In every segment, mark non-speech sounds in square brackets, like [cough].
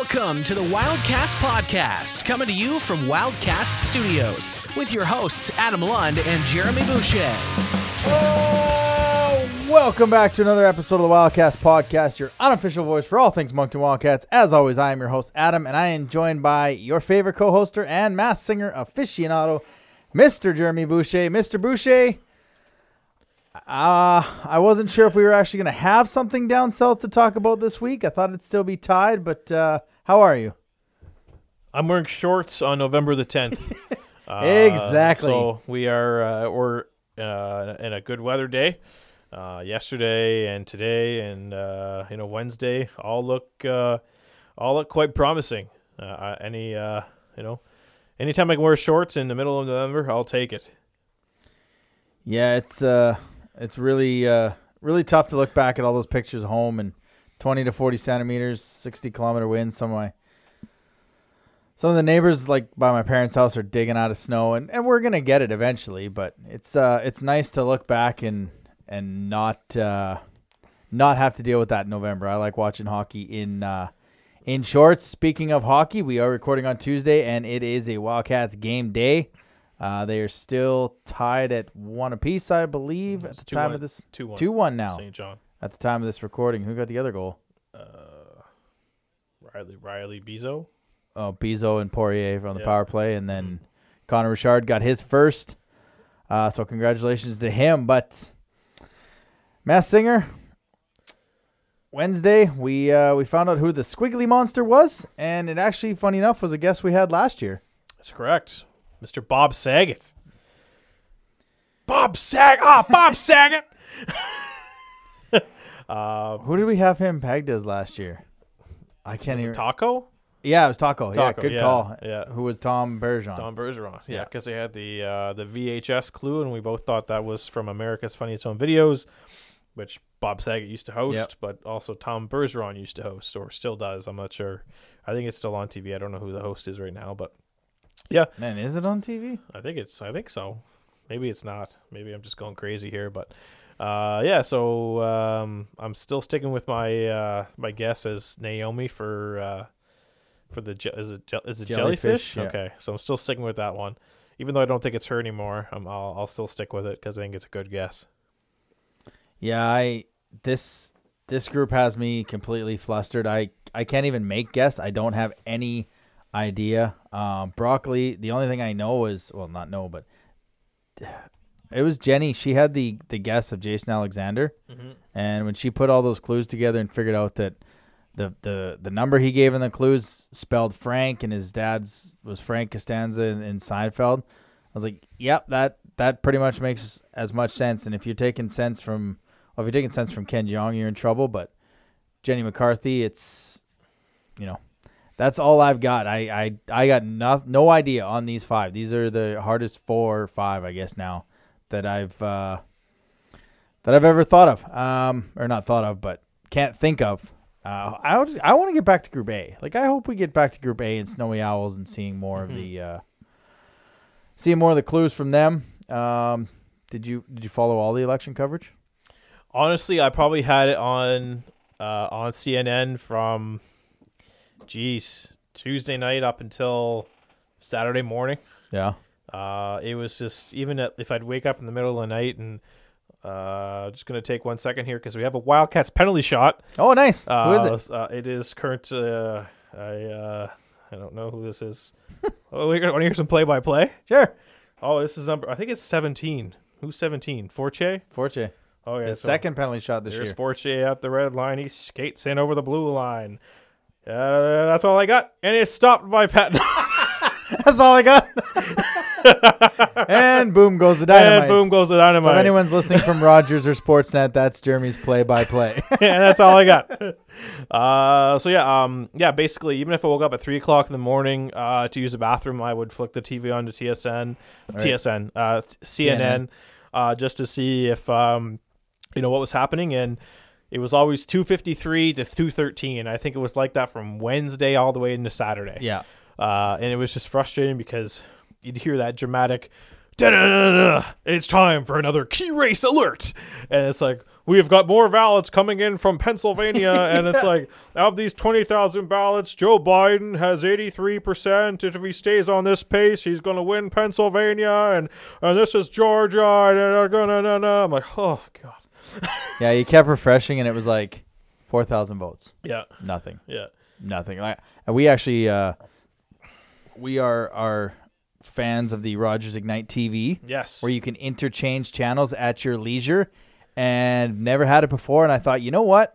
Welcome to the Wildcast Podcast, coming to you from Wildcast Studios with your hosts Adam Lund and Jeremy Boucher. Oh, welcome back to another episode of the Wildcast Podcast, your unofficial voice for all things Moncton Wildcats. As always, I am your host, Adam, and I am joined by your favorite co hoster and Masked Singer aficionado, Mr. Jeremy Boucher. Mr. Boucher, uh, I wasn't sure if we were actually going to have something down south to talk about this week. I thought it'd still be tied, but uh, how are you? I'm wearing shorts on November the 10th. [laughs] Uh, Exactly. So we are uh, we're uh, in a good weather day. Uh, yesterday and today and uh, you know Wednesday all look uh, all look quite promising. Uh, any uh, you know anytime I can wear shorts in the middle of November, I'll take it. Yeah, it's uh, it's really uh, really tough to look back at all those pictures home and twenty to forty centimeters, sixty kilometer winds. Some of my some of the neighbors, like by my parents' house, are digging out of snow, and, and we're gonna get it eventually. But it's uh, it's nice to look back and and not uh, not have to deal with that in November. I like watching hockey in uh, in shorts. Speaking of hockey, we are recording on Tuesday, and it is a Wildcats game day. Uh, they are still tied at one apiece, I believe, at the time 2-1 of this. 2-1. Two one now. St. John. At the time of this recording, who got the other goal? Riley Riley Bezeau. Oh, Bezeau and Poirier on the Yeah. power play, and then Connor Richard got his first. Uh, so congratulations to him. But Masked Singer, Wednesday we uh, we found out who the Squiggly Monster was, and it actually, funny enough, was a guest we had last year. That's correct. Mr. Bob Saget. Bob Saget. Ah, Bob [laughs] Saget. Uh, Who did we have him pegged as last year? I can't even. it Taco? yeah, it was Taco. yeah, good yeah, call. yeah. Who was Tom Bergeron? Tom Bergeron. Yeah, Yeah. because they had the uh, the VHS clue, and we both thought that was from America's Funniest Home Videos, which Bob Saget used to host, Yep. but also Tom Bergeron used to host, or still does. I'm not sure. I think it's still on TV. I don't know who the host is right now, but yeah, Man, is it on TV? I think it's. I think so. Maybe it's not. Maybe I'm just going crazy here, but uh, yeah. So um, I'm still sticking with my uh, my guess as Naomi for uh, for the je- is it je- is it Jellyfish, jellyfish? yeah. Okay, so I'm still sticking with that one, even though I don't think it's her anymore. I'm, I'll I'll still stick with it because I think it's a good guess. Yeah, I this this group has me completely flustered. I I can't even make guess. I don't have any idea. Um, broccoli. The only thing I know is well, not know, but it was Jenny. She had the the guess of Jason Alexander, mm-hmm. and when she put all those clues together and figured out that the the the number he gave in the clues spelled Frank, and his dad's was Frank Costanza in, in Seinfeld. I was like, yep, that that pretty much makes as much sense. And if you're taking sense from, well, if you're taking sense from Ken Jeong, you're in trouble. But Jenny McCarthy, it's, you know, that's all I've got. I I, I got no no idea on these five. These are the hardest four or five, I guess now that I've uh, that I've ever thought of, um, or not thought of, but can't think of. Uh, I would, I want to get back to Group A. Like I hope we get back to Group A and Snowy Owls and seeing more of the uh, seeing more of the clues from them. Um, did you did you follow all the election coverage? Honestly, I probably had it on uh, on CNN from, geez, Tuesday night up until Saturday morning. Yeah. Uh, it was just even at, if I'd wake up in the middle of the night and uh, just gonna take one second here because we have a Wildcats penalty shot. Oh, nice. Uh, Who is it? Uh, it is current. Uh, I uh, I don't know who this is. [laughs] oh, we want to hear some play by play. Sure. Oh, this is number. I think it's seventeen. Who's seventeen? Forche. Fortier. Oh yeah, His so second penalty shot this There's year. Forche at the red line. He skates in over the blue line. Uh, that's all I got, and it's stopped by Pat. [laughs] [laughs] That's all I got. And boom goes the dynamite. and boom goes the So dynamite. if anyone's listening from Rogers or Sportsnet, that's Jeremy's play-by-play. [laughs] yeah, that's all I got. Uh, so yeah, um, yeah. Basically, even if I woke up at three o'clock in the morning uh, to use the bathroom, I would flick the TV on to TSN, right. TSN, uh, CNN, Uh, just to see if um, you know what was happening. And it was always two fifty three to two thirteen. I think it was like that from Wednesday all the way into Saturday. yeah. Uh, and it was just frustrating because you'd hear that dramatic, it's time for another key race alert. And it's like, we have got more ballots coming in from Pennsylvania, [laughs] and it's like out of these twenty thousand ballots, Joe Biden has eighty three percent. If he stays on this pace, he's going to win Pennsylvania, and and this is Georgia, and they're gonna. Na, na. I'm like, oh god, [laughs] Yeah, you kept refreshing, and it was like four thousand votes. yeah, Nothing. yeah, Nothing. Like and we actually, uh, we are are fans of the Rogers Ignite TV, yes, where you can interchange channels at your leisure, and never had it before. And I thought, you know what?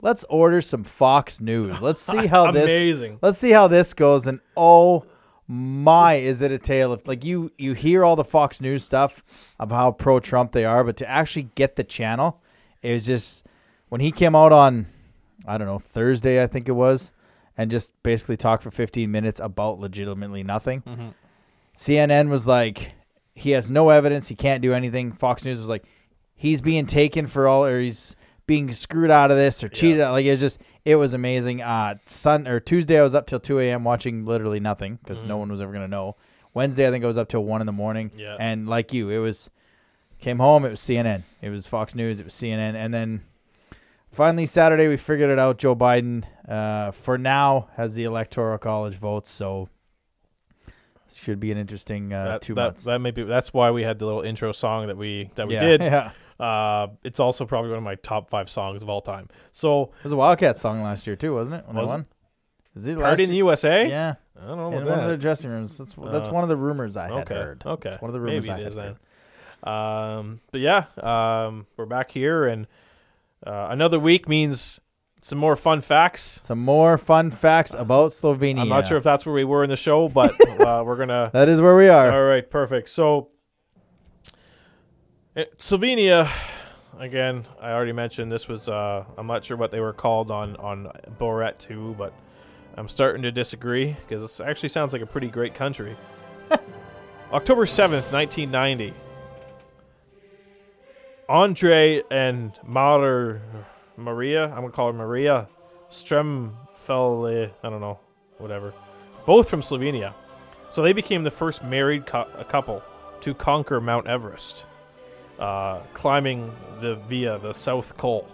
Let's order some Fox News. Let's [laughs] see how this. amazing. Let's see how this goes. And oh my, is it a tale of like you you hear all the Fox News stuff of how pro Trump they are, but to actually get the channel, it was just when he came out on I don't know Thursday I think it was, and just basically talked for 15 minutes about legitimately nothing. Mm-hmm. CNN was like, he has no evidence, he can't do anything. Fox News was like, he's being taken for all, or he's being screwed out of this or cheated. out. Like it was just, it was amazing. Uh, Sun or Tuesday, I was up till 2 a.m. watching literally nothing because no one was ever gonna know. Wednesday, I think I was up till one in the morning. Yeah. And like you, it was came home. It was CNN. It was Fox News. It was CNN. And then finally Saturday, we figured it out. Joe Biden, uh, for now, has the electoral college votes. So should be an interesting uh, that, two that, months. that may be that's why we had the little intro song that we that we yeah, did. Yeah. Uh, it's also probably one of my top five songs of all time. So, It was a Wildcat song last year too, wasn't it? When Was it? won. Is it Party in the? USA. Yeah, I don't know in one of that. their dressing rooms. That's that's Uh, one of the rumors I had okay. heard. Okay. That's one of the rumors Maybe I had then. heard. Um, but yeah, um, we're back here, and uh, another week means some more fun facts. Some more fun facts about Slovenia. I'm not sure if that's where we were in the show, but [laughs] uh, we're gonna. that is where we are. All right, perfect. So, eh, Slovenia, again, I already mentioned this was. Uh, I'm not sure what they were called on on Borat 2, but I'm starting to disagree because this actually sounds like a pretty great country. [laughs] October 7th, 1990. Andre and Maurer Maria, I'm gonna call her Maria Stremfel. I don't know, whatever. Both from Slovenia. So they became the first married a couple to conquer Mount Everest, uh, climbing the via the South Col.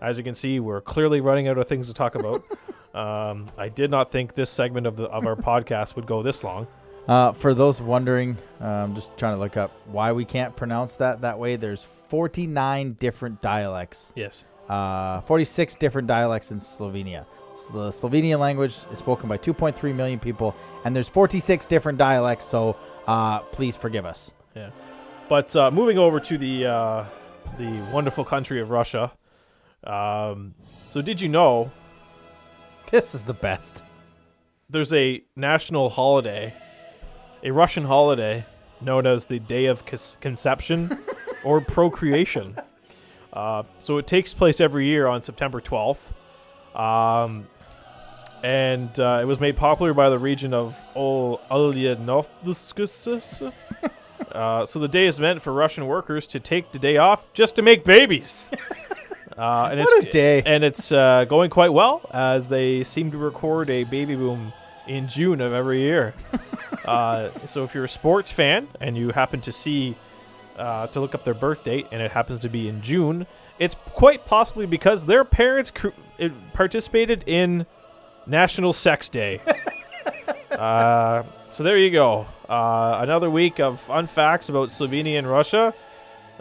As you can see, we're clearly running out of things to talk about. [laughs] um, I did not think this segment of the of our podcast would go this long. Uh, for those wondering, I'm just trying to look up why we can't pronounce that that way. There's 49 different dialects, Yes. Uh, 46 different dialects in Slovenia. The Slovenian language is spoken by 2.3 million people, and there's 46 different dialects. So uh, please forgive us. Yeah. But uh, moving over to the uh, the wonderful country of Russia. Um, so did you know This is the best. there's a national holiday, a Russian holiday known as the Day of Conception [laughs] or Procreation. Uh, so it takes place every year on September 12th. Um, and uh, it was made popular by the region of Ol- Ulyanovsk. [laughs] Uh, so the day is meant for Russian workers to take the day off just to make babies. [laughs] Uh, and What it's, a day. And it's uh, going quite well as they seem to record a baby boom in June of every year. [laughs] uh, so if you're a sports fan and you happen to see uh, to look up their birth date and it happens to be in June, it's quite possibly because their parents cr- participated in National Sex Day. [laughs] uh, so there you go. Uh, another week of fun facts about Slovenia and Russia.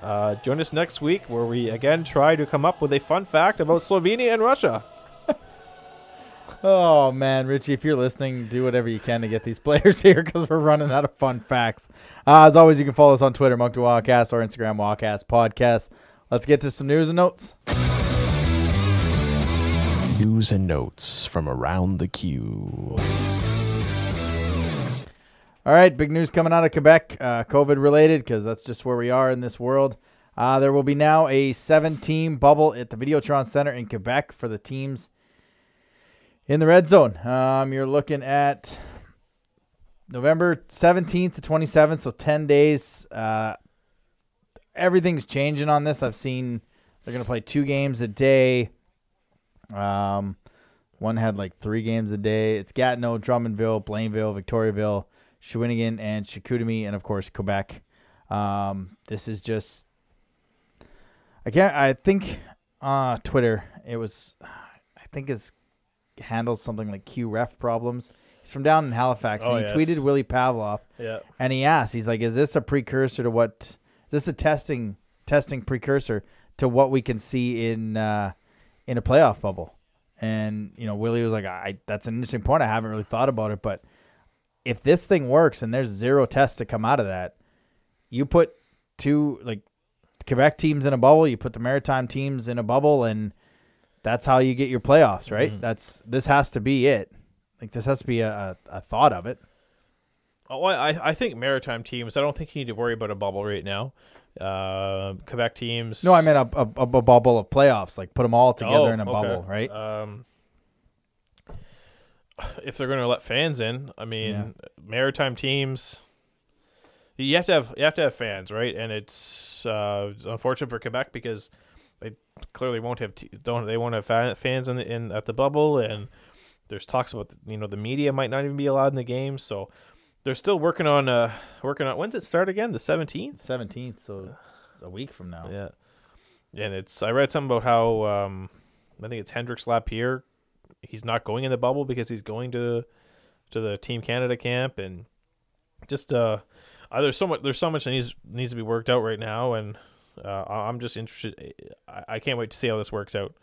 Uh, join us next week where we again try to come up with a fun fact about Slovenia and Russia. Oh man, Richie, if you're listening, do whatever you can to get these players [laughs] here because we're running out of fun facts. Uh, as always, you can follow us on Twitter, Moncton Wildcast, or Instagram, Wildcast Podcast. Let's get to some news and notes. News and notes from around the queue. All right, big news coming out of Quebec, uh, COVID related, because that's just where we are in this world. Uh, there will be now a seven-team bubble at the Videotron Center in Quebec for the teams in the red zone. Um, you're looking at November 17th to 27th, so 10 days. Uh, everything's changing on this. I've seen they're going to play two games a day. Um, one had like three games a day. It's Gatineau, Drummondville, Blainville, Victoriaville, Shawinigan, and Chicoutimi, and of course Quebec. Um, this is just, I can't. I think uh Twitter. It was. I think his handles something like Q ref problems. He's from down in Halifax, Oh, and he yes. tweeted Willie Pavlov, Yeah. and he asked, he's like, "Is this a precursor to what? Is this a testing testing precursor to what we can see in uh, in a playoff bubble?" And you know, Willie was like, "I that's an interesting point. I haven't really thought about it, but if this thing works and there's zero tests to come out of that, you put two like Quebec teams in a bubble, you put the Maritime teams in a bubble, and that's how you get your playoffs, right? Mhm. That's this has to be it. Like this has to be a, a, a thought of it. Oh, I I think maritime teams. I don't think you need to worry about a bubble right now. Uh, Quebec teams. No, I meant a, a, a bubble of playoffs. Like put them all together Oh, in a okay. bubble, right? Um, if they're going to let fans in, I mean, Yeah. maritime teams. You have to have you have to have fans, right? And it's uh, unfortunate for Quebec because they clearly won't have t- don't they won't have fans in the, in at the bubble, and there's talks about you know the media might not even be allowed in the game, so they're still working on uh working on when's it start again? The seventeenth. Seventeenth, so a week from now. Yeah, and it's I read something about how um, I think it's Hendrix Lapierre. He's not going in the bubble because he's going to to the Team Canada camp, and just uh, uh there's so much there's so much that needs needs to be worked out right now, and uh, I'm just interested. I, I can't wait to see how this works out,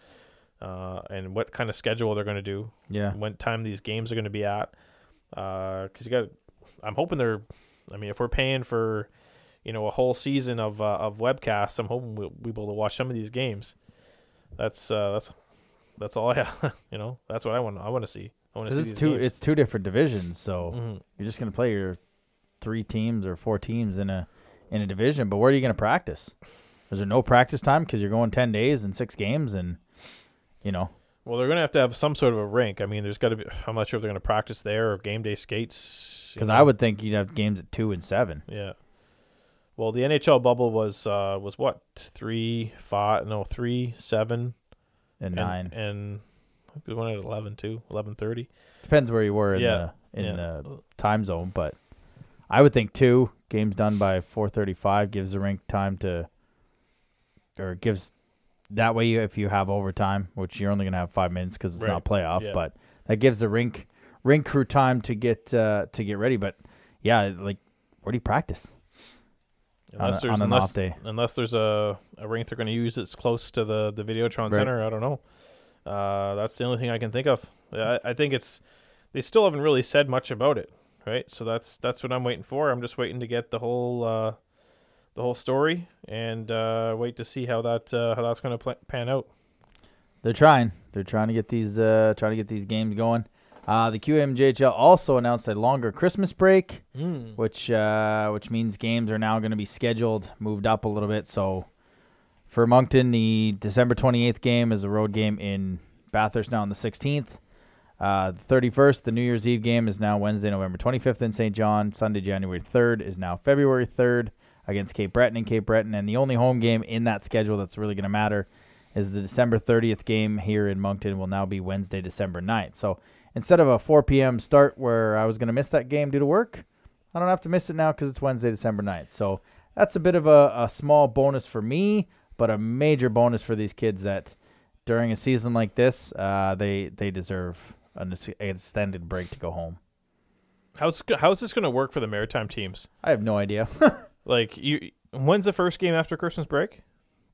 uh, and what kind of schedule they're going to do, Yeah, when time these games are going to be at, because you got. I'm hoping they're. I mean, if we're paying for you know a whole season of uh, of webcasts. I'm hoping we'll be able to watch some of these games. That's uh, that's that's all I have. [laughs] you know, that's what I want. I want to see. I want to see it's these two games. it's two different divisions, so Mhm. you're just gonna play your three teams or four teams in a in a division. But where are you gonna practice? Is there no practice time because you're going ten days and six games, and you know Well, they're gonna have to have some sort of a rink. I mean, there's got to be. I'm not sure if they're gonna practice there or game day skates. because. I would think you'd have games at two and seven. Yeah. Well, the NHL bubble was uh was what three five no three seven and and nine. and we went at eleven too eleven thirty. Depends where you were in Yeah, the in yeah. the time zone, but I would think two games done by four thirty five gives the rink time to, or gives that way you, if you have overtime, which you're only gonna have five minutes because it's Right, not playoff, yeah. but that gives the rink rink crew time to get uh, to get ready. But yeah, like where do you practice Unless a, there's on unless, day? unless there's a, a rink they're going to use that's close to the the Videotron Right. Center. I don't know. Uh, that's the only thing I can think of. I, I think it's they still haven't really said much about it, right? So that's that's what I'm waiting for. I'm just waiting to get the whole uh, the whole story and uh, wait to see how that uh, how that's going to pl- pan out. They're trying. They're trying to get these uh, trying to get these games going. Uh, the QMJHL also announced a longer Christmas break. Mm. which uh, which means games are now going to be scheduled, moved up a little bit. So for Moncton, the December 28th game is a road game in Bathurst now on the 16th. Uh, the 31st, the New Year's Eve game is now Wednesday, November 25th in St. John. Sunday, January 3rd is now February 3rd against Cape Breton and Cape Breton. And the only home game in that schedule that's really going to matter is the December 30th game here in Moncton will now be Wednesday, December 9th. So instead of a 4 p.m. start where I was going to miss that game due to work, I don't have to miss it now because it's Wednesday, December 9th. So that's a bit of a, a small bonus for me, but a major bonus for these kids that during a season like this, uh, they they deserve an extended break to go home. How's how's this going to work for the maritime teams? I have no idea. [laughs] Like you, when's the first game after Christmas break?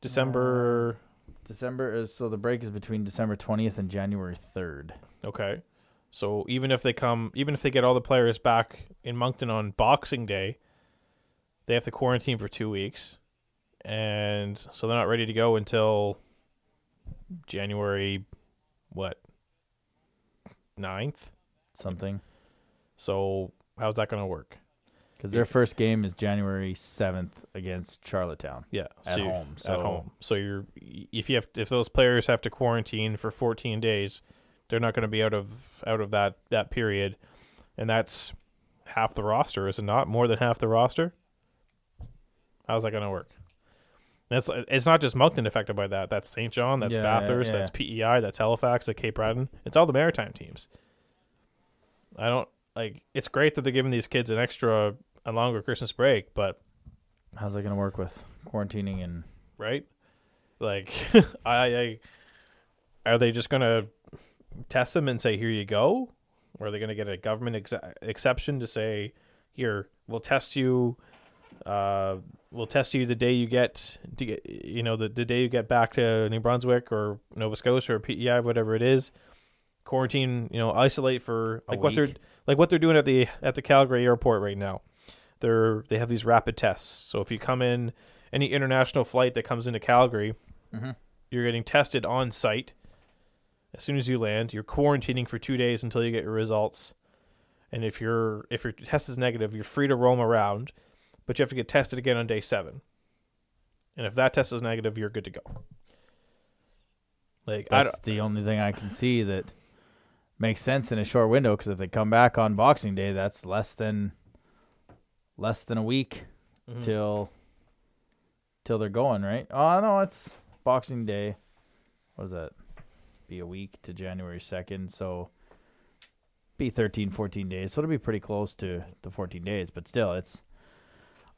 December. Uh, December is so the break is between December 20th and January 3rd. Okay. So even if they come, even if they get all the players back in Moncton on Boxing Day, they have to quarantine for two weeks, and so they're not ready to go until January, what, 9th? Something So how's that going to work? Because their first game is January 7th against Charlottetown. Yeah, At you're- home, At so- home. So you're if you have if those players have to quarantine for 14 days, they're not going to be out of out of that that period, and that's half the roster, is it not? More than half the roster. How's that going to work? That's it's not just Moncton affected by that. That's St. John. That's Yeah, Bathurst. yeah. That's PEI. That's Halifax. That's Cape Breton. It's all the maritime teams. I don't like. It's great that they're giving these kids an extra a longer Christmas break, but How's that going to work with quarantining and right? Like, [laughs] I, I are they just gonna test them and say here you go, or are they gonna get a government ex- exception to say here we'll test you, uh, we'll test you the day you get to get you know the the day you get back to New Brunswick or Nova Scotia or PEI whatever it is, quarantine you know isolate for like what they're like what they're doing at the at the Calgary airport right now. They're they have these rapid tests. So if you come in any international flight that comes into Calgary, Mhm. you're getting tested on site. As soon as you land, you're quarantining for two days until you get your results. And if your if your test is negative, you're free to roam around, but you have to get tested again on day seven. And if that test is negative, you're good to go. Like I That's the only thing I can see that makes sense in a short window. Because if they come back on Boxing Day, that's less than less than a week Mhm. till till they're going, right? Oh no, it's Boxing Day. What does that? Be a week to January second, so be 13, 14 days. So it'll be pretty close to the 14 days, but still, it's.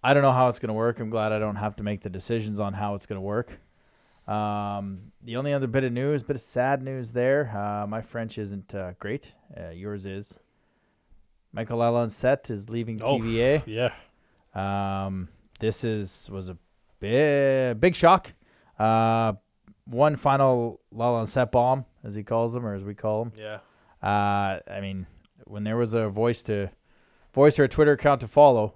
I don't know how it's going to work. I'm glad I don't have to make the decisions on how it's going to work. Um, the only other bit of news, bit of sad news there. Uh, my French isn't uh, great. Uh, yours is. Mikaël Lalancette is leaving Oh. TVA. yeah. Um, this is was a big big shock. Uh, one final Lalancette bomb, as he calls them, or as we call them. Yeah. Uh, I mean, when there was a voice to voice or a Twitter account to follow,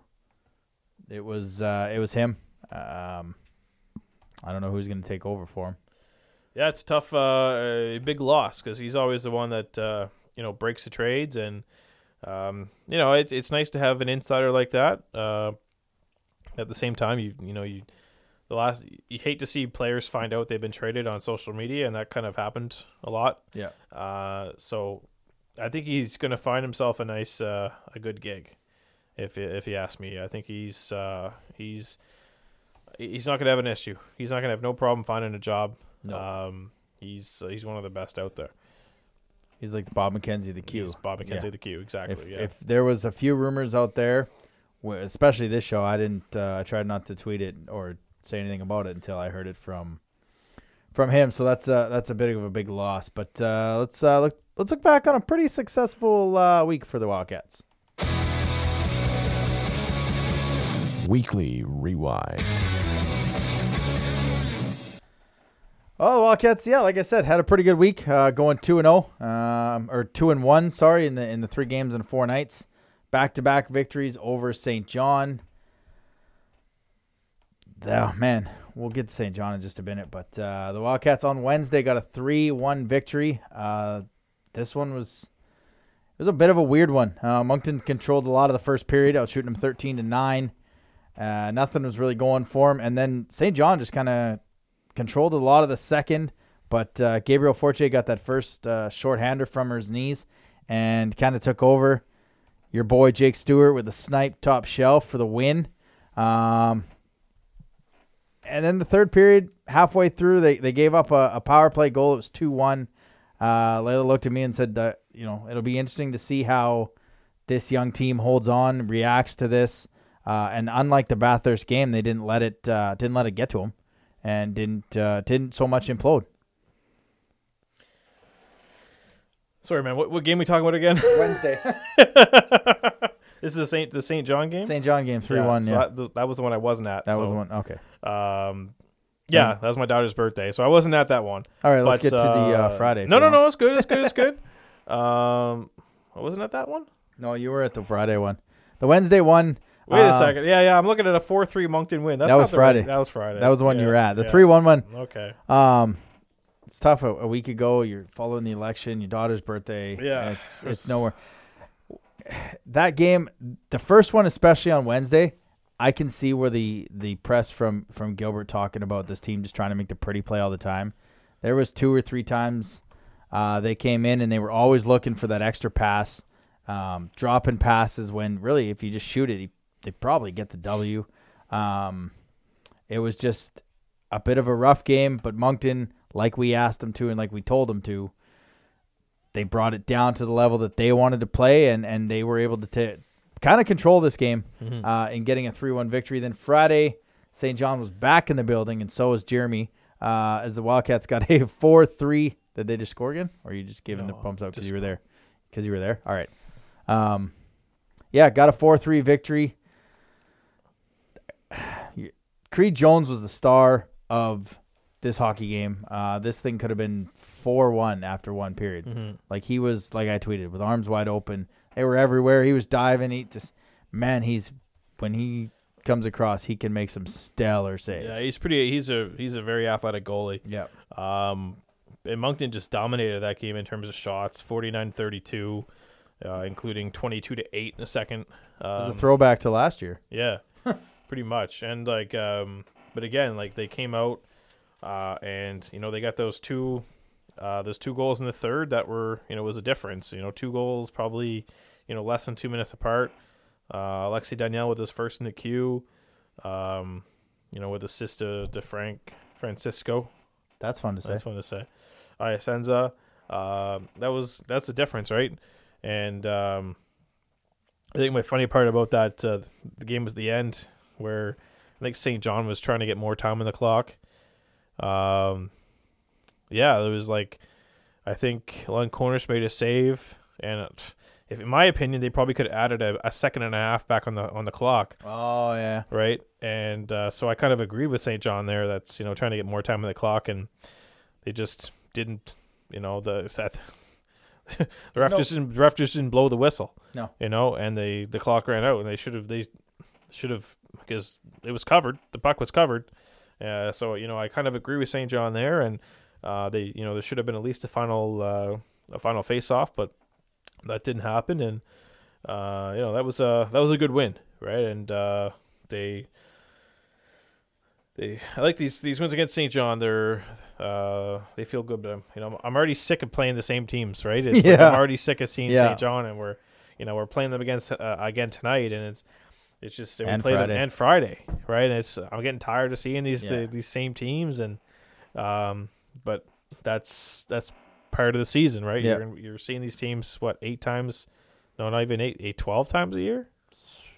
it was uh, it was him. Um, I don't know who's going to take over for him. Yeah, it's a tough, uh, a big loss because he's always the one that uh, you know breaks the trades, and um, you know it, it's nice to have an insider like that. Uh, at the same time, you you know you the last you hate to see players find out they've been traded on social media, and that kind of happened a lot. Yeah. Uh, so I think he's going to find himself a nice, uh, a good gig. If if you ask me, I think he's uh, he's he's not going to have an issue. He's not going to have no problem finding a job. No. Um, he's he's one of the best out there. He's like the Bob McKenzie, the Q. He's Bob McKenzie, Yeah. the Q, exactly. if yeah. if there was a few rumors out there, especially this show, I didn't. Uh, I tried not to tweet it or say anything about it until I heard it from from him. So that's uh, that's a bit of a big loss. But uh, let's uh, look let's look back on a pretty successful uh, week for the Wildcats. Weekly Rewind. Oh, the Wildcats, yeah, like I said, had a pretty good week, uh, going two and zero, um, or two and one, sorry, in the in the three games and four nights, back to back victories over St. John. Oh man, we'll get to St. John in just a minute, but uh, the Wildcats on Wednesday got a three one victory. Uh, this one was it was a bit of a weird one. Uh, Moncton controlled a lot of the first period. I was shooting them thirteen to nine. Uh, nothing was really going for him, and then St. John just kind of controlled a lot of the second, but uh, Gabriel Fortier got that first uh, shorthander from his knees and kind of took over. Your boy Jake Stewart with a snipe top shelf for the win. Um, and then the third period, halfway through, they, they gave up a, a power play goal. It was 2 1. Uh, Layla looked at me and said, you know, it'll be interesting to see how this young team holds on, reacts to this. Uh, and unlike the Bathurst game, they didn't let it uh, didn't let it get to them and didn't uh, didn't so much implode. Sorry, man. What, what game we talking about again? [laughs] Wednesday, [laughs] this is the Saint the Saint John game. St. John game three one. so Yeah, that, that was the one I wasn't at. that was the one. Okay, Um, yeah, that was my daughter's birthday, so I wasn't at that one. all right. Let's But, get to the uh, uh, Friday. No, no, no. It's good. It's good. It's good. [laughs] Um, I wasn't at that one. no. You were at the Friday one. The Wednesday one. Wait a uh, second. Yeah, yeah. I'm looking at a four-three Moncton win. That's That was the right- Friday. that was Friday. That was the one you Yeah, were at. The yeah. three one one. Okay. Um, it's tough. A, a week ago, you're following the election, your daughter's birthday. Yeah. it's it's nowhere. That game, the first one, especially on Wednesday, I can see where the the press from from Gilbert talking about this team just trying to make the pretty play all the time. There was two or three times uh, they came in and they were always looking for that extra pass, um, dropping passes when really if you just shoot it, they probably get the W. Um, it was just a bit of a rough game, but Moncton, like we asked them to and like we told them to, they brought it down to the level that they wanted to play, and, and they were able to t- kind of control this game uh, in getting a 3 1 victory. Then Friday, St. John was back in the building, and so was Jeremy. Uh, as the Wildcats got [laughs] a four three. Did they just score again, or are you just giving the No, pumps up because you were there? Because you were there. All right. Um, yeah, got a four three victory. Creed Jones was the star of this hockey game. Uh, this thing could have been four one after one period. Mhm. Like he was, like I tweeted, with arms wide open. They were everywhere. He was diving. He just, man, he's when he comes across, he can make some stellar saves. Yeah, he's pretty. He's a he's a very athletic goalie. Yeah. Um, and Moncton just dominated that game in terms of shots, 49-32, uh, including twenty two to eight in the second. It was Um, a throwback to last year. Yeah, [laughs] pretty much. And like, um, but again, like they came out, uh, and you know they got those two, uh, those two goals in the third that were you know was a difference. You know, two goals probably, you know, less than two minutes apart. Uh, Alexi Danielle with his first in the queue, um, you know, with assist to, to Frank Francisco. That's fun to say. That's fun to say. Iasenza, um, that was that's the difference, right? And um, I think my funny part about that uh, the game was the end where I think St. John was trying to get more time on the clock. Um, yeah, it was like I think Lund Cornish made a save, and if in my opinion they probably could have added a, a second and a half back on the on the clock Oh yeah. right? And uh, so I kind of agree with St. John there. That's you know trying to get more time on the clock, and they just didn't. You know the that [laughs] the ref No. just didn't, the ref just didn't blow the whistle. No. you know, and they the clock ran out, and they should have they should have because it was covered. The puck was covered. Uh, so you know I kind of agree with St. John there, and uh, they you know there should have been at least a final uh, a final face off, but that didn't happen, and uh, you know that was a that was a good win, right? And uh, they they I like these these wins against St. John. They're uh, they feel good, but I'm, you know I'm already sick of playing the same teams, right? It's like Yeah. I'm already sick of seeing Yeah. St. John, and we're you know we're playing them against uh, again tonight, and it's it's just and we play Friday. them and Friday, right? And it's I'm getting tired of seeing these Yeah. the, these same teams, and um, but that's that's part of the season, right? Yeah. You're you're seeing these teams what eight times, no, not even eight, eight, twelve times a year,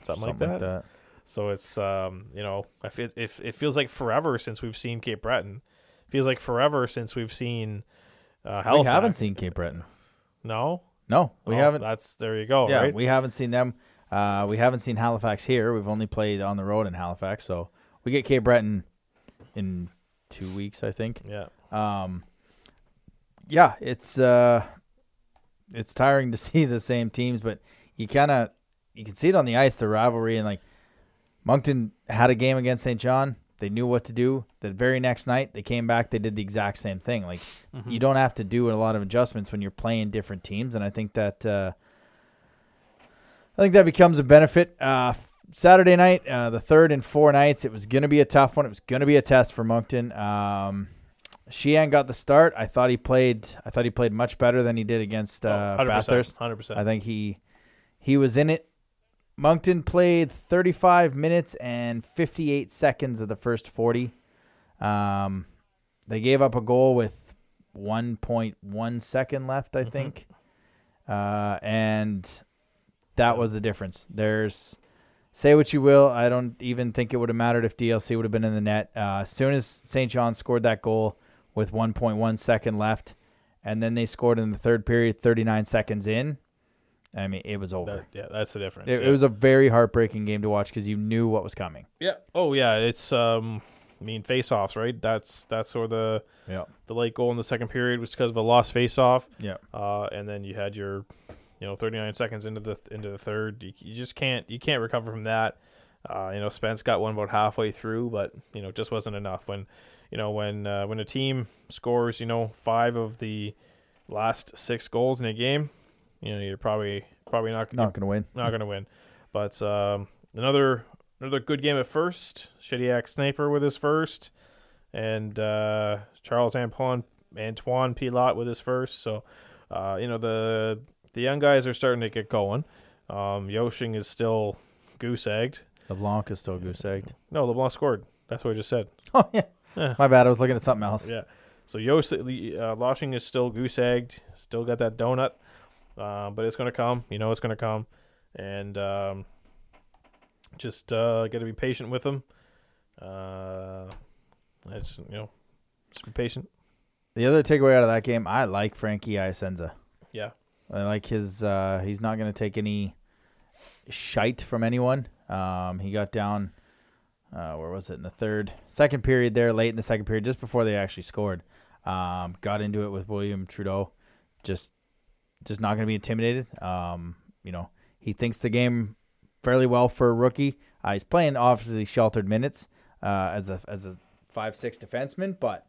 something, like that. So it's um, you know, I feel if it feels like forever since we've seen Cape Breton. Feels like forever since we've seen uh, We haven't seen Cape Breton. No, No, we Oh, haven't. That's there you go. yeah, right. we haven't seen them. Uh, we haven't seen Halifax here. We've only played on the road in Halifax, so we get Cape Breton in two weeks, I think. yeah. Um, yeah, it's uh, it's tiring to [laughs] see the same teams, but you kind of you can see it on the ice, the rivalry, and like Moncton had a game against St. John. They knew what to do. The very next night, they came back. They did the exact same thing. Like you don't have to do a lot of adjustments when you're playing different teams, and I think that uh, I think that becomes a benefit. Uh, Saturday night, uh, the third and four nights, it was going to be a tough one. It was going to be a test for Moncton. Um, Sheehan got the start. I thought he played. I thought he played much better than he did against uh, Oh, 100%, Bathurst. 100%. I think he he was in it. Moncton played 35 minutes and 58 seconds of the first 40. Um, they gave up a goal with 1.1 second left, I think, uh, and that was the difference. There's say what you will, I don't even think it would have mattered if DLC would have been in the net. Uh, as soon as St. John scored that goal with 1.1 second left, and then they scored in the third period, 39 seconds in. I mean, it was over. That- yeah, that's the difference. It, yeah. it was a very heartbreaking game to watch because you knew what was coming. Yeah. Oh yeah, it's um I mean face-offs, right? That's that's where the Yeah. the late goal in the second period was because of a lost face-off. Yeah. Uh and then you had your you know 39 seconds into the into the third. You, you just can't you can't recover from that. Uh you know Spence got one about halfway through, but you know just wasn't enough when you know when uh, when a team scores, you know, 5 of the last 6 goals in a game, you know, you're probably probably not Not going to win. not going to win. But um, another another good game at first. Shediac Sniper with his first, and uh, Charles Antoine Antoine Pilot with his first. So uh, you know the the young guys are starting to get going. Um, Yoshing is still goose egged. LeBlanc is still goose egged. No, LeBlanc scored. That's what I just said. [laughs] Oh, yeah. Yeah. My bad. I was looking at something else. Yeah. So Yost, uh, Loshing is still goose egged. Still got that donut, uh, but it's gonna come. You know it's gonna come, and um, just uh, got to be patient with them. Uh, it's you know Just be patient. The other takeaway out of that game, I like Frankie Iasenza. I like his. Uh, he's not going to take any shite from anyone. Um, he got down. Uh, where was it in the third, second period there, late in the second period, just before they actually scored. Um, got into it with William Trudeau. Just, just not going to be intimidated. Um, you know, he thinks the game fairly well for a rookie. Uh, he's playing obviously sheltered minutes uh, as a as a five six defenseman, but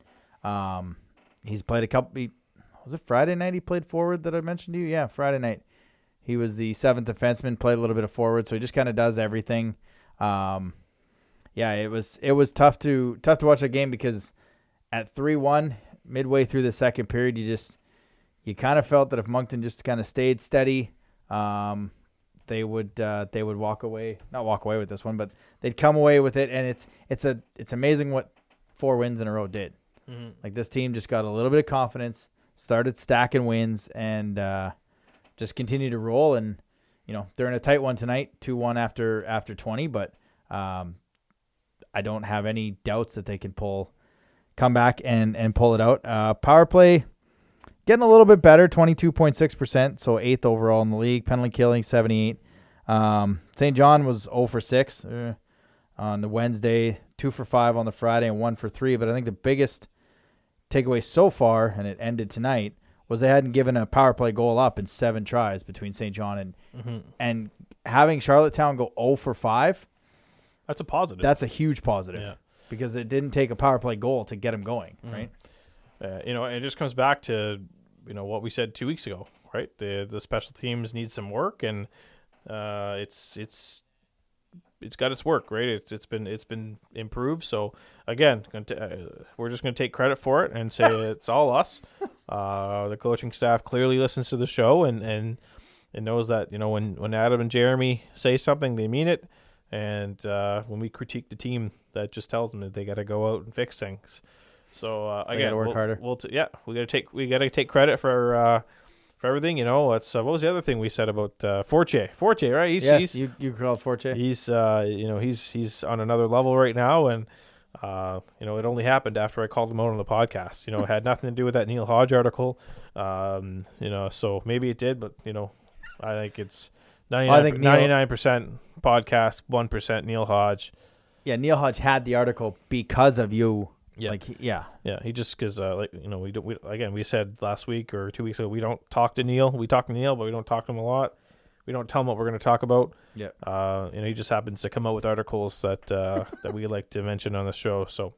um, he's played a couple. Was it Friday night he played forward that I mentioned to you? Yeah, Friday night. He was the seventh defenseman, played a little bit of forward, so he just kind of does everything. Um, yeah, it was it was tough to tough to watch that game because at three one midway through the second period, you just you kind of felt that if Moncton just kind of stayed steady, um, they would uh, they would walk away, not walk away with this one, but they'd come away with it. And it's it's a it's amazing what four wins in a row did. Mm-hmm. Like this team just got a little bit of confidence, started stacking wins, and uh, just continued to roll. And you know they're in a tight one tonight, two one after after twenty, but um, I don't have any doubts that they can pull, come back and and pull it out. Uh, power play getting a little bit better, twenty two point six percent, so eighth overall in the league. Penalty killing seventy eight. Um, St. John was zero for six uh, on the Wednesday, two for five on the Friday, and one for three. But I think the biggest takeaway so far, and it ended tonight, was they hadn't given a power play goal up in seven tries between St. John and Mm-hmm. and having Charlottetown go 0 for 5, That's a positive. that's a huge positive Yeah. because it didn't take a power play goal to get them going, Mhm. right? Uh, you know, and it just comes back to you know what we said two weeks ago, right? The the special teams need some work, and uh, it's it's it's got its work, right? It's it's been it's been improved. So again, gonna t- uh, we're just going to take credit for it and say it's all us. [laughs] Uh, the coaching staff clearly listens to the show and and and knows that you know when when Adam and Jeremy say something, they mean it. And uh, when we critique the team, that just tells them that they got to go out and fix things. So uh, again, work we'll, harder. We'll t- yeah, we got to take we got to take credit for uh, for everything. You know, that's uh, what was the other thing we said about uh, Fortier? Fortier, right? He's yes, he's you you called Fortier. he's uh, you know he's he's on another level right now, and uh, you know it only happened after I called him out on the podcast. You know, it had nothing to do with that Neil Hodge article. Um, you know, so maybe it did, but you know, I think it's I think 99 percent podcast, one percent Neil Hodge. yeah, Neil Hodge had the article because of you. Yeah. Like he- yeah. Yeah, he just because uh, like you know we don't we, again we said last week or two weeks ago we don't talk to Neil. We talk to Neil, but we don't talk to him a lot. We don't tell him what we're going to talk about. Yeah. Uh, you know, he just happens to come out with articles that uh, that we like to mention on the show. So,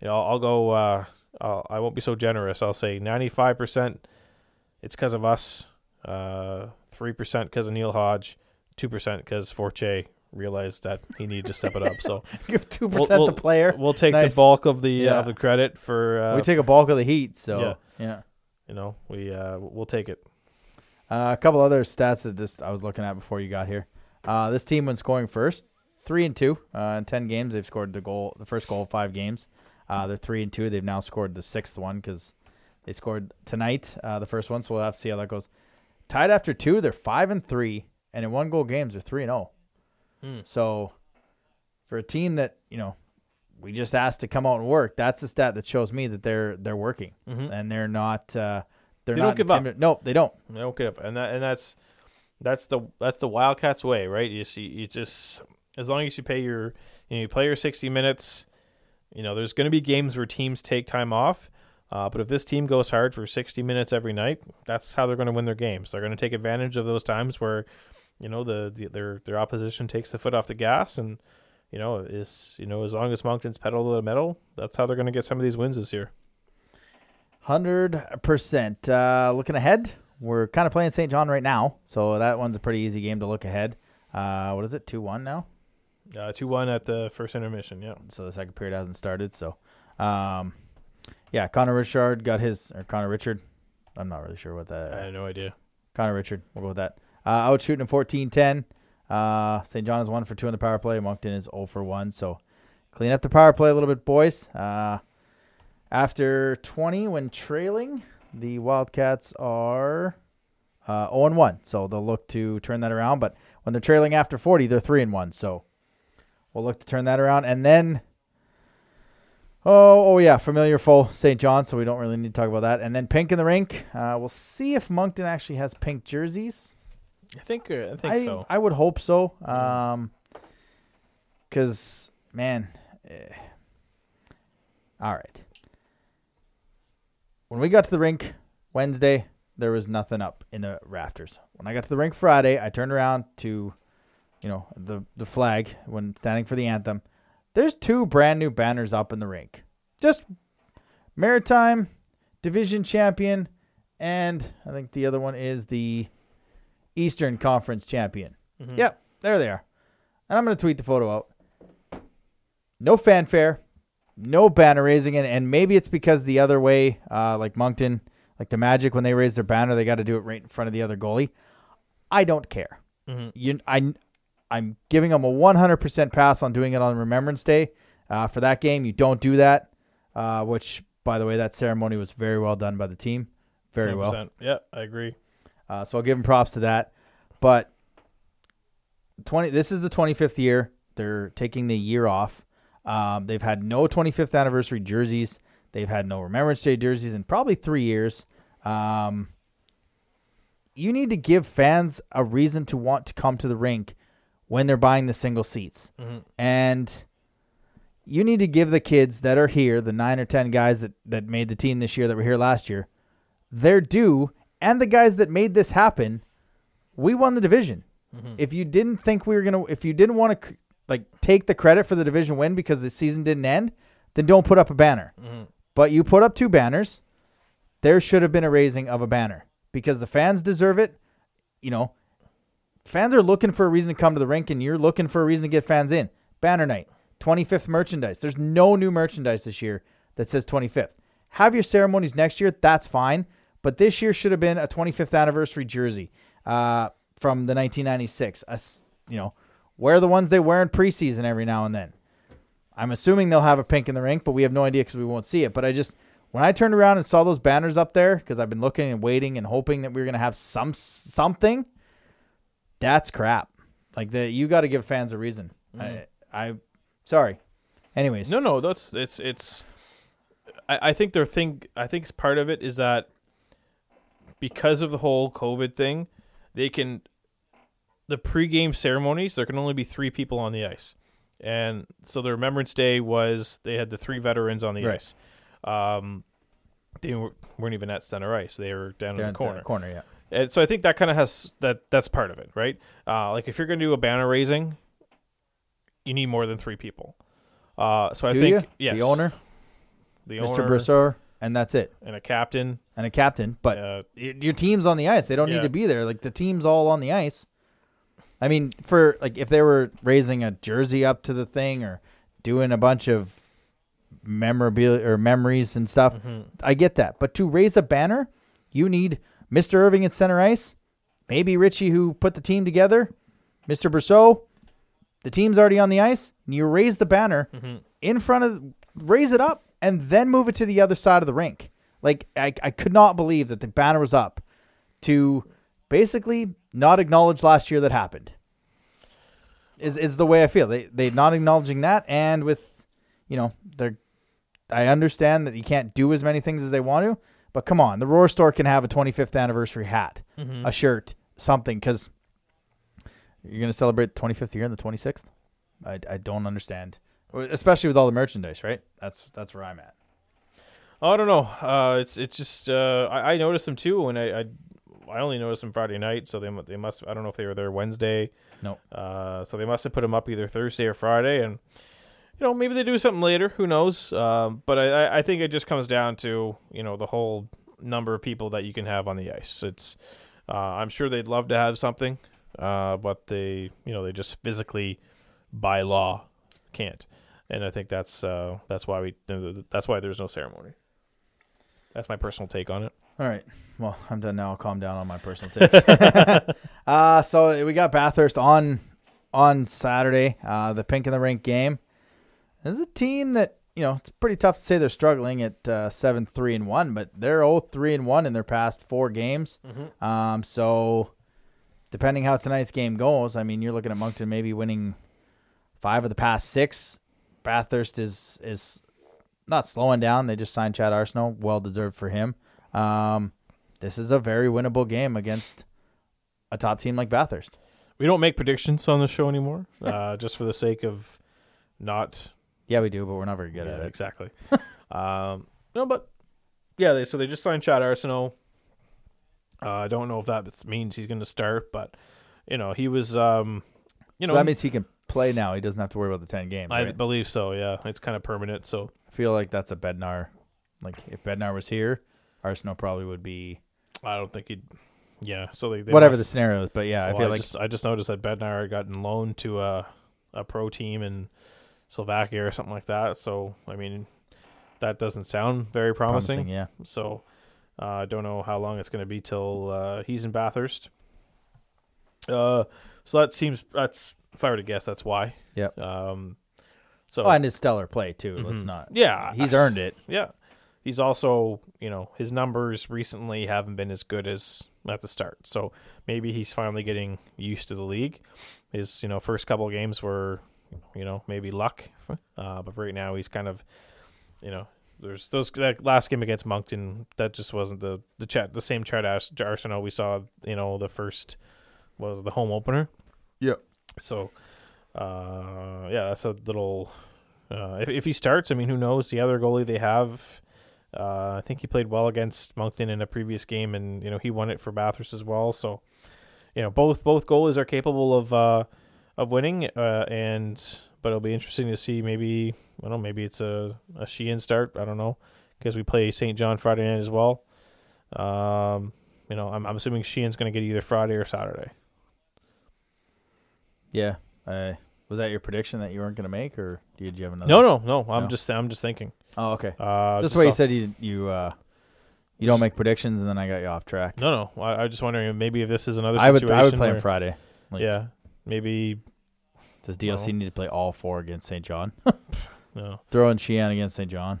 you know, I'll, I'll go. Uh, I'll, I won't be so generous. I'll say ninety five percent. It's because of us. uh, Three percent because of Neil Hodge. Two percent because Fortier realized that he needed to step it up. So [laughs] Give two We'll- percent we'll- the player. we'll take Nice. the bulk of the Yeah. uh, of the credit for. Uh, we take a bulk of the heat, so Yeah. yeah. you know, we uh, we'll take it. Uh, a couple other stats that just I was looking at before you got here. Uh, this team when scoring first, three and two uh, in ten games. They've scored the goal, the first goal, of five games. Uh, they're three and two. They've now scored the sixth one because they scored tonight, uh, the first one. So we'll have to see how that goes. Tied after two, they're five and three, and in one goal games, they're three and zero. Hmm. So for a team that you know we just asked to come out and work, that's a stat that shows me that they're they're working Mhm. and they're not uh, they're They not don't give up. Nope, they don't. They don't give up, and that and that's that's the that's the Wildcats way, right? You see, you just as long as you pay your you know you play your sixty minutes. You know, there's going to be games where teams take time off, uh, but if this team goes hard for sixty minutes every night, that's how they're going to win their games. They're going to take advantage of those times where, you know, the, the their their opposition takes the foot off the gas, and you know is you know as long as Moncton's pedal to the metal, that's how they're going to get some of these wins this year. Hundred percent. Uh, looking ahead, we're kind of playing St. John right now, so that one's a pretty easy game to look ahead. Uh, what is it? Two one now. Uh, two one at the first intermission. Yeah. So the second period hasn't started. So, um, yeah, Connor Richard got his or Connor Richard. I'm not really sure what that. I had no idea. Connor Richard. We'll go with that. Uh, out shooting at 14-10. Uh, St. John is one for two on the power play. Moncton is 0 for one. So clean up the power play a little bit, boys. Uh, after 20, when trailing, the Wildcats are uh, 0 and 1. So they'll look to turn that around. But when they're trailing after 40, they're 3 and 1. So we'll look to turn that around. And then, Oh, oh yeah, familiar foe, St. John. So we don't really need to talk about that. And then pink in the rink. Uh, we'll see if Moncton actually has pink jerseys. I think uh, I think I, so. I would hope so. Um, cause man, eh. all right. When we got to the rink Wednesday, there was nothing up in the rafters. When I got to the rink Friday, I turned around to, you know, the the flag when standing for the anthem. There's two brand new banners up in the rink. Just Maritime Division Champion, and I think the other one is the Eastern Conference Champion. Yep, there they are. And I'm going to tweet the photo out. No fanfare, no banner raising, and, and maybe it's because the other way, uh, like Moncton, like the Magic, when they raise their banner, they got to do it right in front of the other goalie. I don't care. You, I, I'm giving them a 100% pass on doing it on Remembrance Day. Uh, for that game, you don't do that, uh, which, by the way, that ceremony was very well done by the team. Very well. 100%. Yeah, I agree. Uh, so I'll give them props to that. But twenty, this is the twenty fifth year. They're taking the year off. Um, they've had no 25th anniversary jerseys. They've had no Remembrance Day jerseys in probably three years. Um, you need to give fans a reason to want to come to the rink when they're buying the single seats. And you need to give the kids that are here, the nine or 10 guys that, that made the team this year that were here last year, their due. And the guys that made this happen, we won the division. Mm-hmm. If you didn't think we were going to, if you didn't want to like take the credit for the division win because the season didn't end, then don't put up a banner. Mm-hmm. But you put up two banners. There should have been a raising of a banner because the fans deserve it. You know, fans are looking for a reason to come to the rink, and you're looking for a reason to get fans in. Banner night, 25th merchandise. There's no new merchandise this year that says 25th. Have your ceremonies next year. That's fine. But this year should have been a 25th anniversary jersey uh, from the 1996. A you know, wear the ones they wear in preseason every now and then. I'm assuming they'll have a pink in the rink, but we have no idea because we won't see it. But I just, when I turned around and saw those banners up there, because I've been looking and waiting and hoping that we are going to have some something, that's crap. Like the you got to give fans a reason. I, I, sorry. Anyways, No, no, that's it's it's. I, I think their thing. I think part of it is that because of the whole COVID thing, they can the pregame ceremonies. There can only be three people on the ice, and so the Remembrance Day was they had the three veterans on the Right. ice. Um, they were, weren't even at center ice; they were down in the corner. corner, yeah. And so I think that kind of has that. That's part of it, right? Uh, like if you're going to do a banner raising, you need more than three people. Uh, so I think you? yes, The owner, the Mr. owner, Brasseur, and that's it, and a captain. and a captain. But Uh, your team's on the ice. They don't Yeah. need to be there. Like the team's all on the ice. I mean, for like if they were raising a jersey up to the thing or doing a bunch of memorabilia or memories and stuff, I get that. But to raise a banner, you need Mr. Irving at center ice, maybe Richie who put the team together, Mr. Brousseau. The team's already on the ice, and you raise the banner in front of, raise it up, and then move it to the other side of the rink. Like I, I could not believe that the banner was up to basically not acknowledge last year that happened. Is is the way I feel. They they not acknowledging that, and with, you know, they're. I understand that you can't do as many things as they want to, but come on, the Roar Store can have a 25th anniversary hat, mm-hmm. a shirt, something, because you're gonna celebrate 25th year on the 26th. I, I don't understand, especially with all the merchandise, right? That's that's where I'm at. I don't know. Uh, it's it's just uh, I, I noticed them too, and I, I I only noticed them Friday night, so they they must I don't know if they were there Wednesday. No. Uh, so they must have put them up either Thursday or Friday, and you know maybe they do something later. Who knows? Um, but I- I I think it just comes down to you know the whole number of people that you can have on the ice. It's uh, I'm sure they'd love to have something, uh, but they you know they just physically by law can't. And I think that's uh, that's why we that's why there's no ceremony. That's my personal take on it. All right. Well, I'm done now. I'll calm down on my personal take. [laughs] uh, so we got Bathurst on on Saturday, uh, the Pink in the Rink game. This is a team that you know it's pretty tough to say they're struggling at uh, seven three and one, but they're 0 3 and one in their past four games. Um, so depending how tonight's game goes, I mean, you're looking at Moncton maybe winning five of the past six. Bathurst is is not slowing down. They just signed Chad Arsenault, well deserved for him. Um, this is a very winnable game against a top team like Bathurst. We don't make predictions on the show anymore, uh, [laughs] just for the sake of not. Yeah, we do, but we're not very good yeah, at it. exactly. [laughs] um, no, but yeah, they so they just signed Chad Arsenault. Uh, I don't know if that means he's going to start, but you know he was. Um, you so know that means he can play now. He doesn't have to worry about the ten games. I right? believe so. Yeah, it's kind of permanent. So I feel like that's a Bednar. Like if Bednar was here, Arsenault probably would be I don't think he'd. Yeah, so they, they whatever the must- scenario is. But yeah, I well, feel like just, I just noticed that Bednar had gotten loaned to a a pro team in Slovakia or something like that. So I mean, that doesn't sound very promising. promising. Yeah, So uh, I don't know how long it's going to be till uh, he's in Bathurst. Uh, so that seems that's if I were to guess, that's why. Yep. Um, so oh, and his stellar play too. Let's Mhm. not. yeah, He's I- earned it. Yeah, he's also you know his numbers recently haven't been as good as at the start. So maybe he's finally getting used to the league. His you know first couple games were you know maybe luck, [laughs] uh, but right now he's kind of you know there's those that last game against Moncton that just wasn't the the chat the same chart as Arsenault we saw you know the first was the home opener. Yep. So uh, yeah, that's a little. Uh, if, if he starts, I mean, who knows? The other goalie they have, uh, I think he played well against Moncton in a previous game, and you know he won it for Bathurst as well. So, you know, both both goalies are capable of uh, of winning, uh, and but it'll be interesting to see. Maybe I don't know. Maybe it's a a Sheehan start. I don't know because we play Saint John Friday night as well. Um, you know, I'm I'm assuming Sheehan's going to get either Friday or Saturday. Yeah. Uh, was that your prediction that you weren't going to make, or did you have another? No, no, no. I'm No. just I'm just thinking. Oh, okay. Uh, Just the way you off- said you you uh, you don't make predictions, and then I got you off track. No, no. I, I was just wondering if maybe if this is another I would situation. I would play him where- Friday. Like, yeah, maybe Does DLC need to play all four against Saint John? [laughs] no. Throw in Sheehan against Saint John.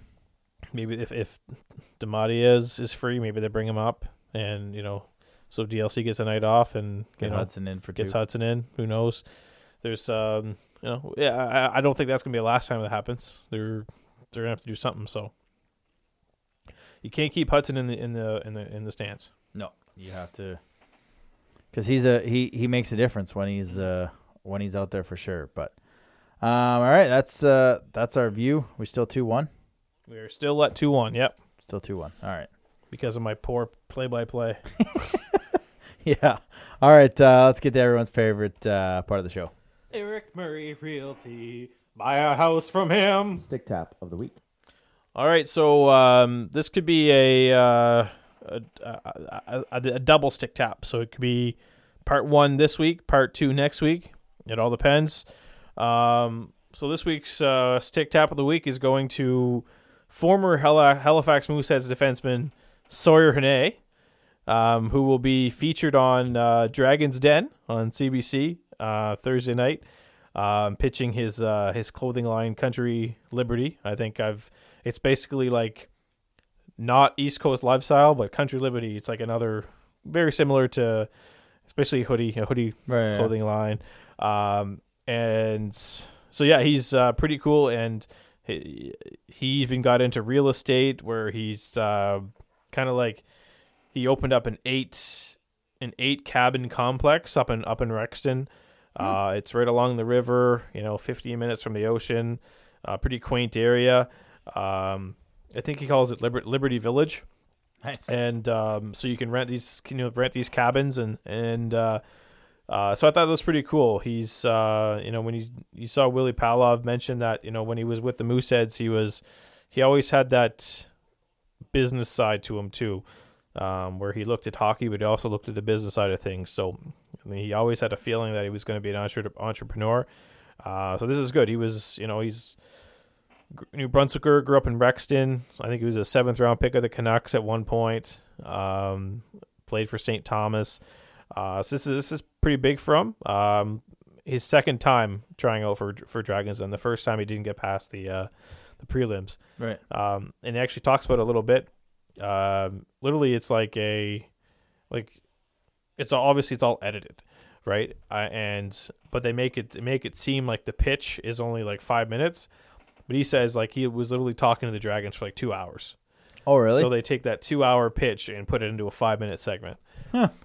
Maybe if if Demadias is free, maybe they bring him up, and you know, so DLC gets a night off, and Get you know Hudson in for two. gets Hudson in. Who knows? There's um, you know, yeah. I, I don't think that's gonna be the last time that happens. They're they're gonna have to do something. So you can't keep Hudson in the in the in the in the stands. No, you have to, because he's a he he makes a difference when he's uh when he's out there for sure. But um, all right, that's uh that's our view. We still two one. We are still at two one. Yep, Still two one. All right. because of my poor play by play. [laughs] Yeah. All right. Uh, let's get to everyone's favorite uh, part of the show. Eric Murray Realty. Buy a house from him. Stick tap of the week. All right, so um, this could be a, uh, a, a, a, a double stick tap. So it could be part one this week, part two next week. It all depends. Um, so this week's uh, stick tap of the week is going to former Hal- Halifax Mooseheads defenseman Sawyer Hannay, um, who will be featured on uh, Dragon's Den on CBC uh, Thursday night, um, pitching his uh, his clothing line Country Liberty. I think I've it's basically like not East Coast lifestyle, but Country Liberty. It's like another very similar to, especially hoodie, a hoodie Right. clothing line. Um, and so yeah, he's uh, pretty cool, and he, he even got into real estate where he's uh, kind of like he opened up an eight an eight cabin complex up in up in Rexton. Uh, it's right along the river, you know, 15 minutes from the ocean. Uh, pretty quaint area. Um, I think he calls it Liber- Liberty Village Nice. and um, so you can rent these you know rent these cabins and and uh, uh, so I thought that was pretty cool. He's uh, you know when you you saw Willie Palov mention that you know when he was with the Mooseheads he was he always had that business side to him too, um, where he looked at hockey but he also looked at the business side of things. So I mean, he always had a feeling that he was going to be an entre- entrepreneur. Uh, so this is good. He was you know he's New Brunswicker, grew up in Rexton. I think he was a seventh round pick of the Canucks at one point. Um, played for St. Thomas. Uh, so this is this is pretty big for him. Um, his second time trying out for for Dragons, and the first time he didn't get past the uh, the prelims. Right. Um, and he actually talks about it a little bit. Um, literally, it's like a like it's all, obviously it's all edited, right? Uh, and but they make it make it seem like the pitch is only like five minutes, But he says like he was literally talking to the Dragons for like two hours. Oh, really? So they take that two hour pitch and put it into a five minute segment.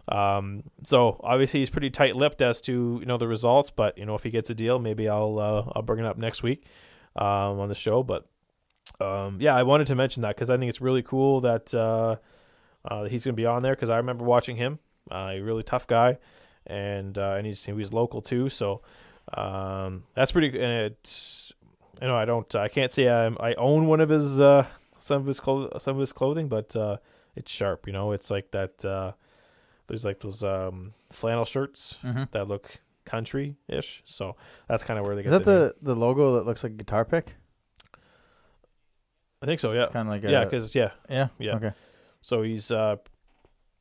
Um, so obviously he's pretty tight lipped as to you know the results, but you know if he gets a deal, maybe I'll uh, I'll bring it up next week um, on the show. But um, yeah, I wanted to mention that because I think it's really cool that uh, uh, he's going to be on there because I remember watching him. Uh, a really tough guy, and uh, and he's he was local too. So um, that's pretty. And it's you know I don't I can't say I I own one of his uh, some of his clo- some of his clothing, but uh, it's sharp. You know, it's like that. Uh, there's like those um, flannel shirts Mhm. that look country ish. So that's kind of where they Is get that the, the, the logo that looks like a guitar pick? I think so. Yeah, It's kind of like a yeah, because yeah. yeah yeah. okay. So he's uh,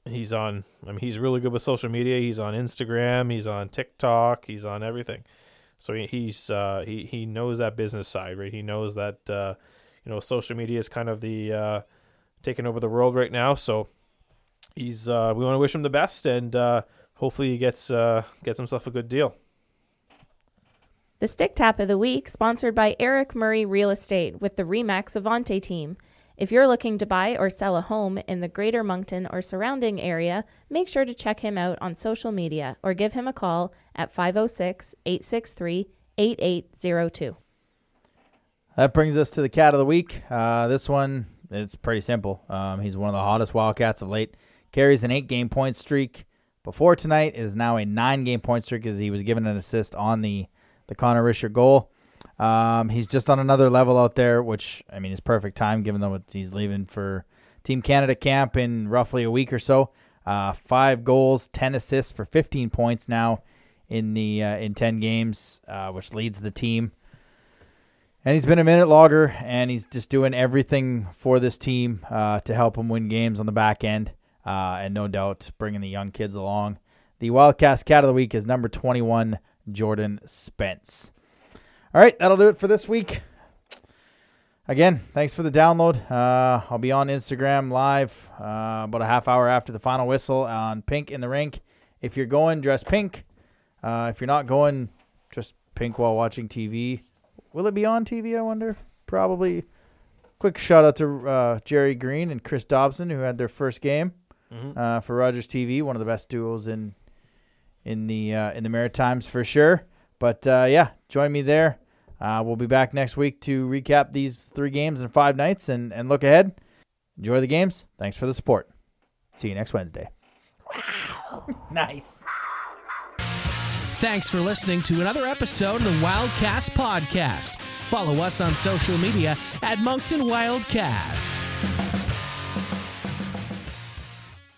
he's on. I mean, he's really good with social media. He's on Instagram. He's on TikTok. He's on everything. So he, he's uh, he he knows that business side, right? He knows that uh, you know social media is kind of the uh, taking over the world right now. So he's uh, we want to wish him the best, and uh, hopefully he gets uh, gets himself a good deal. The Stick Tap of the Week, sponsored by Eric Murray Real Estate with the Remax Avante team. If you're looking to buy or sell a home in the greater Moncton or surrounding area, make sure to check him out on social media or give him a call at 506 863 8802. That brings us to the cat of the week. Uh, this one, it's pretty simple. Um, he's one of the hottest Wildcats of late. Carries an eight game point streak. Before tonight is now a nine game point streak as he was given an assist on the, the Connor Risher goal. Um, he's just on another level out there, which, I mean, is perfect time given that he's leaving for Team Canada camp in roughly a week or so. Uh, five goals, 10 assists for 15 points now in the uh, in 10 games, uh, which leads the team. And he's been a minute logger, and he's just doing everything for this team uh, to help him win games on the back end, uh, and no doubt bringing the young kids along. The Wildcats Cat of the Week is number 21, Jordan Spence. All right, that'll do it for this week. Again, thanks for the download. Uh, I'll be on Instagram live uh, about a half hour after the final whistle on Pink in the Rink. If you're going, dress pink. Uh, if you're not going, just pink while watching TV. Will it be on TV? I wonder. Probably. Quick shout out to uh, Jerry Green and Chris Dobson who had their first game uh, for Rogers TV. One of the best duos in in the uh, in the Maritimes for sure. But uh, yeah, join me there. Uh, we'll be back next week to recap these three games in five nights and, and look ahead. Enjoy the games. Thanks for the support. See you next Wednesday. Wow. [laughs] nice. Thanks for listening to another episode of the Wildcast Podcast. Follow us on social media at Moncton Wildcast.